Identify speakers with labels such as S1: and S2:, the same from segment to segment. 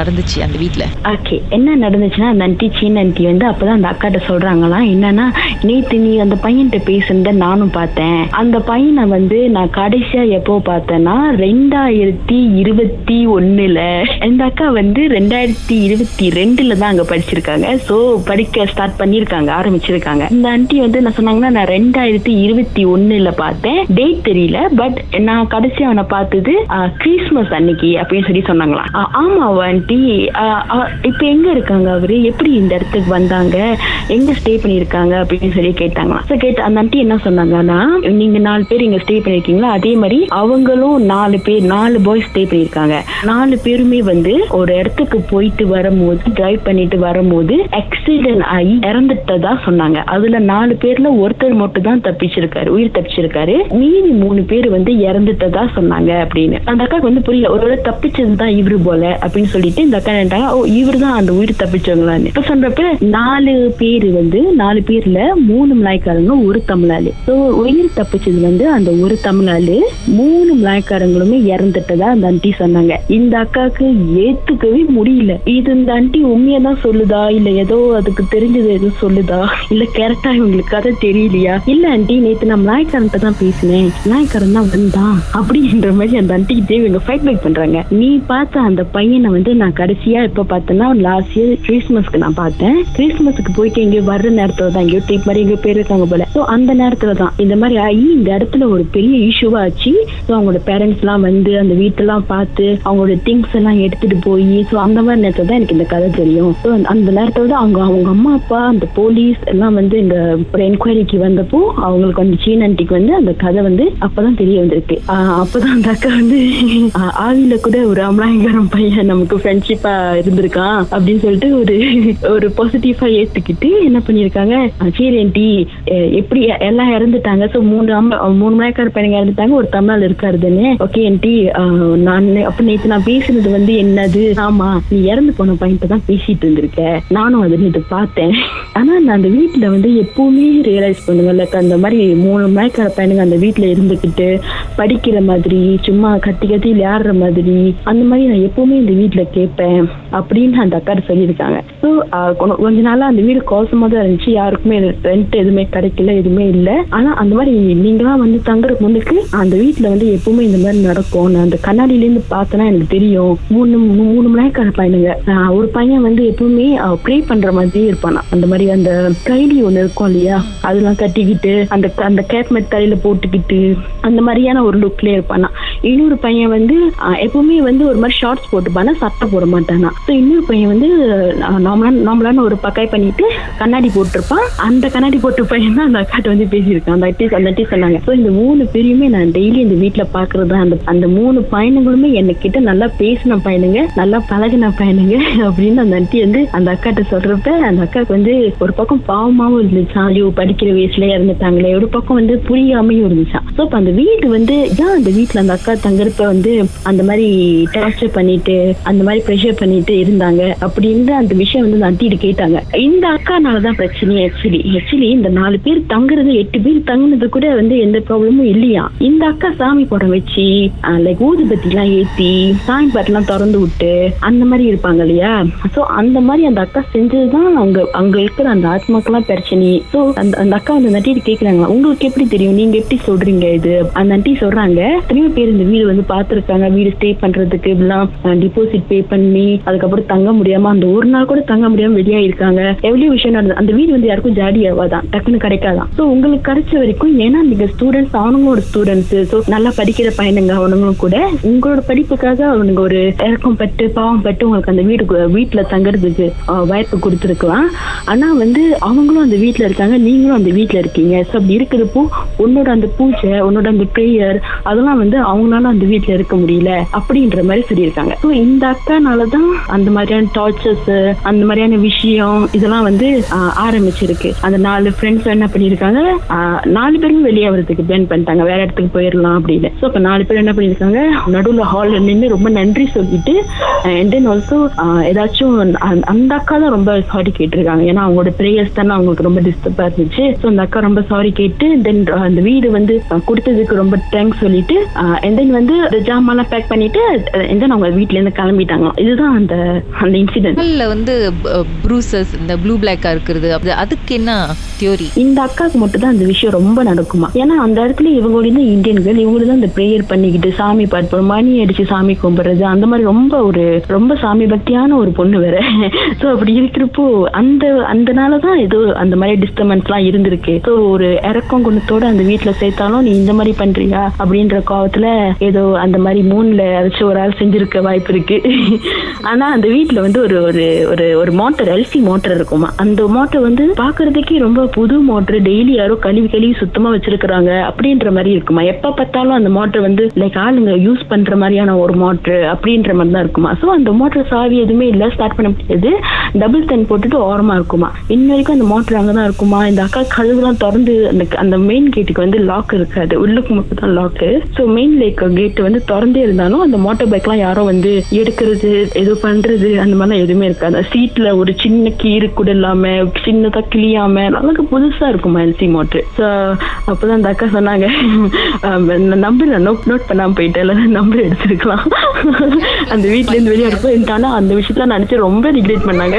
S1: நடந்துச்சு அந்த வீட்ல.
S2: ஓகே என்ன நடந்துச்சுன்னா அந்த ஆண்டி சீன ஆண்டி வந்து அப்பதான் அந்த அக்காட்ட சொல்றாங்களாம் என்னன்னா நேத்து நீ அந்த பையன்கிட்ட பேசுனத நானும் பார்த்தேன். அந்த பையனை வந்து நான் கடைசியா எப்போ பார்த்தேன்னா ரெண்டாயிரத்தி இருபத்தி ஒண்ணுல. இந்த அக்கா வந்து ரெண்டாயிரத்தி இருபத்தி ரெண்டுல தான் அங்க படிச்சிருக்காங்க. சோ படிக்க ஸ்டார்ட் பண்ணிருக்காங்க ஆரம்பிச்சிருக்காங்க. இந்த ஆண்டி வந்து என்ன சொன்னாங்கன்னா நான் ரெண்டாயிரத்தி இருபத்தி ஒண்ணுல பார்த்தேன். டேட் தெரியல பட் நான் கடைசி அவனை பார்த்தது கிறிஸ்மஸ் அன்னைக்கு அப்படின்னு சொல்லி சொன்னாங்களாம். ஆ, அவன் ஆண்டி இப்ப எங்க இருக்காங்க அவரு? எப்படி இந்த இடத்துக்கு வந்தாங்க? எங்க ஸ்டே பண்ணிருக்காங்க அப்படின்னு சொல்லி கேட்டாங்களாம். So, கேட்டு அந்த ஆண்டி என்ன சொன்னாங்கன்னா நீங்க நாலு பேர் இங்க ஸ்டே பண்ணிருக்கீங்களா அதே மாதிரி அவங்களும் நாலு பேர் நாலு பாய்ஸ் ஸ்டே பண்ணிருக்காங்க நாலு பேருமே வந்து ஒரு இடத்துக்கு போயிட்டு வரும்போது டிரைவ் பண்ணிட்டு வரும்போது ஆக்சிடென்ட் ஆகி இறந்துட்டதா சொன்னாங்க. அதுல நாலு பேர்ல ஒருத்தர் மட்டும் தான் தப்பிச்சிருக்காரு உயிர் தப்பிச்சிருக்காரு. மீதி மூணு பேர் வந்து இறந்துட்டதா சொன்னாங்க அப்படின்னு. அந்த அக்காக்கு வந்து புரியல ஒரு தப்பிச்சது தான் இவரு போல அப்படின்னு சொல்லிட்டு இந்த அக்கா நினைட்டாங்க ஓ இவர் தான் அந்த உயிர் தப்பிச்சவங்களான்னு. இப்ப சொல்றப்ப நாலு பேர் வந்து நாலு பேர்ல மூணு மலாய்க்காரங்க ஒரு தமிழாளு. ஸோ உயிர் தப்பிச்சது வந்து அந்த ஒரு தமிழாளு மூணு மலாய்க்காரங்களுமே இறந்துட்டதா அந்த அண்டி சொன்னாங்க. இந்த அக்காவுக்கு ஏத்துக்கவே முடியல. இது இந்த அண்டி உண்மையா தான் சொல்லுதா? இல்ல ஏதோ அதுக்கு தெரிஞ்சது எதுவும் சொல்லுதா? இல்ல கரெக்டா இவங்களுக்கு கதை தெரியலையா? இல்ல ஆண்டி நேத்து நான் மலாய்க்காரன்ட்ட தான் பேசினேன். மலாய்க்காரன் தான் வந்தான். அப்படின்ற மாதிரி அந்த ஆண்டிக்கிட்டே இவங்க ஃபைட் பேக் பண்றாங்க. நீ பார்த்த அந்த பையனை வந்து நான் கடைசியா எப்ப பார்த்தேன்னா லாஸ்ட் இயர் கிறிஸ்மஸ்க்கு நான் பார்த்தேன். கிறிஸ்மஸ்க்கு போயிட்டு எங்கேயோ வர்ற நேரத்துல தான் எங்கேயோ ட்ரிப் மாதிரி எங்கேயோ பேர் இருக்காங்க போல. ஸோ அந்த நேரத்துல தான் இந்த மாதிரி ஆகி இந்த இடத்துல ஒரு பெரிய இஷ்யூவா ஆச்சு. ஸோ அவங்களோட பேரண்ட்ஸ் எல்லாம் வந்து அந்த வீட்டெல்லாம் பார்த்து அவங்களோட திங்ஸ் எல்லாம் எடுத்துட்டு போய் ஸோ அந்த மாதிரி நேரத்துல தான் எனக்கு இந்த கதை தெரியும். ஸோ அந்த நேரத்துல தான் அவங்க அவங்க அம்மா அப்பா அந்த போலீஸ் எல்லாம் வந்து இந்த ஒரு என்கொயரிக்கு வந்தப்போ அவங்களுக்கு வந்து சீன் ஆண்டிக்கு வந்து அந்த கதை வந்து அப்பதான் தெரிய வந்திருக்கு. அப்பதான் அந்த அக்கா வந்து ஆஹ் ஆவியில கூட ஒரு அமலாயங்கரம் பையன் நமக்கு ஃப்ரெண்ட்ஷிப்பா இருந்திருக்கான் அப்படின்னு சொல்லிட்டு ஒரு ஒரு பாசிட்டிவா ஏத்துக்கிட்டு என்ன பண்ணிருக்காங்க சரி ஆண்டி எப்படி எல்லாம் இறந்துட்டாங்க. ஸோ மூணு அம்மா மூணு மணிக்கார பையனுங்க இறந்துட்டாங்க. ஒரு தமிழ் இருக்காரு தானே. ஓகே ஆண்டி நான் அப்ப நேத்து நான் பேசுனது வந்து என்னது? ஆமா நீ இறந்து போன பையன்கிட்ட தான் பேசிட்டு இருந்திருக்க. நானும் அதை நேற்று பார்த்தேன். ஆனா நான் அந்த வீட்டுல வந்து எப்பவுமே ரியலைஸ் பண்ணுவேன் அந்த மாதிரி மூணு மணிக்கார பையனுங்க அந்த வீட்டுல இருந்துகிட்டு படிக்கிற மாதிரி சும்மா கத்தி கத்தி விளையாடுற மாதிரி அந்த மாதிரி நான் எப்பவுமே இந்த வீட்டுல கேட்பேன் அப்படின்னு அந்த அக்கா சொல்லியிருக்காங்க. ஸோ கொஞ்ச நாளா அந்த வீடு கோசமா தான் இருந்துச்சு. யாருக்குமே ரெண்ட் எதுவுமே கிடைக்கல எதுவுமே இல்லை. ஆனா அந்த மாதிரி நீங்களாம் வந்து தங்குற முன்னுக்கு அந்த வீட்டுல வந்து எப்பவுமே இந்த மாதிரி நடக்கும். நான் அந்த கண்ணாடியில இருந்து பார்த்தனா எனக்கு தெரியும். மூணு மூணு மணி நேரம் பையனுங்க. ஒரு பையன் வந்து எப்பவுமே ப்ரே பண்ற மாதிரியே இருப்பானா. அந்த மாதிரி அந்த கைலி ஒண்ணு இருக்கும் இல்லையா? அதெல்லாம் கட்டிக்கிட்டு அந்த அந்த கேப் மெட் தலையில போட்டுக்கிட்டு அந்த மாதிரியான ஒரு லுக்லயே இருப்பானா. இன்னொரு பையன் வந்து எப்பவுமே வந்து ஒரு மாதிரி ஷார்ட்ஸ் போட்டுப்பானா சட்டை போட மாட்டானா. ஸோ இன்னொரு பையன் வந்து நார்மலான நார்மலான ஒரு பக்காய் பண்ணிட்டு கண்ணாடி போட்டிருப்பான். அந்த கண்ணாடி போட்ட பையன் தான் அந்த அக்காட்ட வந்து பேசியிருக்கான். அந்த அட்டி அந்த அட்டி சொன்னாங்க. ஸோ இந்த மூணு பேரையுமே நான் டெய்லி இந்த வீட்டில் பார்க்கறது அந்த அந்த மூணு பையனுங்களுமே என்கிட்ட நல்லா பேசின பையனுங்க நல்லா பழகின பையனுங்க அப்படின்னு அந்த அட்டி வந்து அந்த அக்காட்ட சொல்றப்ப அந்த அக்காவுக்கு வந்து ஒரு பக்கம் பாவமாவும் இருந்துச்சான் ஐயோ படிக்கிற வயசுல இறந்துட்டாங்களே. ஒரு பக்கம் வந்து புரியாமையும் இருந்துச்சான் ஸோ இப்போ அந்த வீடு வந்து ஏன் அந்த வீட்டுல அந்த அக்கா தங்குறப்ப வந்து அந்த மாதிரி டார்ச்சர் பண்ணிட்டு அந்த மாதிரி ப்ரெஷர் பண்ணிட்டு இருந்தாங்க அப்படின்னு அந்த விஷயம் வந்து அந்த அட்டிட்டு கேட்டாங்க. இந்த அக்கானாலதான் பிரச்சனை ஆக்சுவலி ஆக்சுவலி இந்த நாலு பேர் தங்குறது எட்டு பேர் தங்குனது கூட வந்து எந்த ப்ராப்ளமும் இல்லையா? இந்த அக்கா சாமி படம் வச்சு லைக் ஊதுபத்தி எல்லாம் ஏத்தி சாமி பாட்டெல்லாம் திறந்து விட்டு அந்த மாதிரி இருப்பாங்க இல்லையா? சோ அந்த மாதிரி அந்த அக்கா செஞ்சதுதான் அங்க அங்க இருக்கிற அந்த ஆத்மாக்கெல்லாம் பிரச்சனை சோ அந்த அந்த அக்கா வந்து அந்த கேக்குறாங்களா? உங்களுக்கு எப்படி தெரியும்? நீங்க எப்படி சொல்றீங்க இது? அந்த நட்டி சொல்றாங்க. எத்தனையோ பேர் இந்த வீடு வந்து பாத்துருக்காங்க. வீடு ஸ்டே பண்றதுக்கு இப்படிலாம் டிபாசிட் பே பண்ணி அதுக்கப்புறம் தங்க முடியாம அந்த ஒரு நாள் கூட தங்க முடியாம வெளியா இருக்காங்க எவ்வளவு விஷயம் நடந்தது? அந்த வீடு வந்து யாருக்கும் ஜாடி ஆவாதான் டக்குன்னு கிடைக்காதான். சோ உங்களுக்கு கிடைச்ச வரைக்கும் ஏன்னா நீங்க ஸ்டூடெண்ட்ஸ் அவனுங்களோட ஸ்டூடெண்ட்ஸ் சோ நல்லா படிக்கிற பையனுங்க அவனுங்களும் கூட உங்களோட படிப்புக்காக அவனுங்க ஒரு இறக்கம் பட்டு பாவம் பட்டு உங்களுக்கு அந்த வீடு வீட்டுல தங்குறதுக்கு வாய்ப்பு கொடுத்துருக்கலாம். ஆனா வந்து அவங்களும் அந்த வீட்டுல இருக்காங்க. நீங்களும் அந்த வீட்டுல இருக்கீங்க. ஸோ அப்படி இருக்கிறப்போ உன்னோட அந்த பூஜை உன்னோட அந்த ப்ரேயர் அதெல்லாம் வந்து அவங்களால அந்த வீட்டுல இருக்க முடியல அப்படின்ற மாதிரி சொல்லியிருக்காங்க. ஸோ இந்த அக்கானாலதான் அந்த மாதிரியான டார்ச்சர்ஸ் அந்த மாதிரியான விஷயம் இதெல்லாம் வந்து ஆரம்பிச்சிருக்கு. அந்த நாலு ஃப்ரெண்ட்ஸ் என்ன பண்ணியிருக்காங்க? நாலு பேரும் வெளியே வரதுக்கு பிளான் பண்ணிட்டாங்க. வேற இடத்துக்கு போயிடலாம் அப்படின்னு. ஸோ இப்போ நாலு பேர் என்ன பண்ணியிருக்காங்க? நடுவில் ஹாலில் நின்று ரொம்ப நன்றி சொல்லிட்டு அண்ட் தென் ஆல்சோ ஏதாச்சும் அந்த- அந்த அக்கா தான் ரொம்ப சாரி கேட்டிருக்காங்க. ஏன்னா அவங்களோட ப்ரேயர்ஸ் தானே அவங்களுக்கு ரொம்ப டிஸ்டர்பாக இருந்துச்சு. ஸோ அந்த அக்கா ரொம்ப சாரி கேட்டு தென் அந்த வீடு வந்து கொடுத்ததுக்கு ரொம்ப தேங்க்ஸ் சொல்லிட்டு அண்ட் தென் வந்து ஜாமான்லாம் பேக் பண்ணிட்டு அண்ட் தென் அவங்க வீட்ல இருந்து கிளம்பிட்டாங்க. இதுதான் அந்த அந்த இன்சிடென்ட்
S1: வந்து ப்ரூசஸ் இந்த ப்ளூ பிளாக்காக இருக்கிறது அது அதுக்கு என்ன தியோரி
S2: இந்த அக்காவுக்கு மட்டும் தான் அந்த விஷயம் ரொம்ப நடக்குமா? ஏன்னா அந்த இடத்துல இவங்களுடைய தான் இந்தியன்கள் இவங்களும் தான் இந்த ப்ரேயர் பண்ணிக்கிட்டு சாமி பாட்டு மணி அடிச்சு சாமி கும்பிடுறது அந்த மாதிரி ரொம்ப ஒரு ரொம்ப சாமி பக்தியான ஒரு பொண்ணு வேற. ஸோ அப்படி இருக்கிறப்போ அந்த அந்தனால தான் ஏதோ அந்த மாதிரி டிஸ்டர்பன்ஸ்லாம் இருந்திருக்கு. ஸோ ஒரு இறக்கம் குணத்தோட அந்த வீட்டில் சேர்த்தாலும் நீ இந்த மாதிரி பண்றியா? அப்படின்ற கோவத்துல ஏதோ அந்த மாதிரி மூணுல ஏதாச்சும் ஒரு ஆள் செஞ்சிருக்க வாய்ப்பு இருக்கு. ஆனா அந்த வீட்டில் வந்து ஒரு ஒரு ஒரு ஒரு மோட்டர் எல்சி மோட்டர் இருக்குமா? அந்த மோட்டர் வந்து பாக்குறதுக்கே ரொம்ப புது மோட்டர் டெய்லி யாரோ கழுவி கழுவி சுத்தமா வச்சிருக்கிறாங்க அப்படின்ற மாதிரி இருக்குமா? எப்ப பார்த்தாலும் அந்த மோட்டர் வந்து லைக் ஆளுங்க யூஸ் பண்ற மாதிரியான ஒரு மோட்டர் அப்படின்ற மாதிரி தான் இருக்குமா? ஸோ அந்த மோட்டர் சாவி எதுவுமே இல்லை ஸ்டார்ட் பண்ண முடியாது. டபுள் தென் போட்டுட்டு ஓரமா இருக்குமா? இன்ன வரைக்கும் அந்த மோட்டர் அங்கதான் இருக்குமா? இந்த அக்கா கழுகுலாம் திறந்து அந்த அந்த மெயின் கேட்டுக்கு வந்து லாக் இருக்காது. உள்ளுக்கு மட்டும் தான் lock so main like gate வந்து திறந்தே இருந்தாலும் அந்த மோட்டார் பைக்லாம் யாரோ வந்து எடுக்கிறது எது பண்றது அந்த மாதிரிலாம் எதுவுமே இருக்காது. சீட்ல ஒரு சின்ன கீறு கூட இல்லாம சின்னதா கிளியாம நல்லா புதுசா இருக்குமா எல்சி மோட்டர் ஸோ அப்போதான் அந்த அக்கா சொன்னாங்க. நம்பர் நோட் நோட் பண்ணாம போயிட்டேன். நம்பர் எடுத்துருக்கலாம். அந்த வீட்ல இருந்து வெளியே இருக்கும் ஆனா அந்த விஷயத்துல நினைச்சு ரொம்ப ரிக்ரெட் பண்ணாங்க.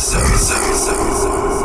S3: Rhythm.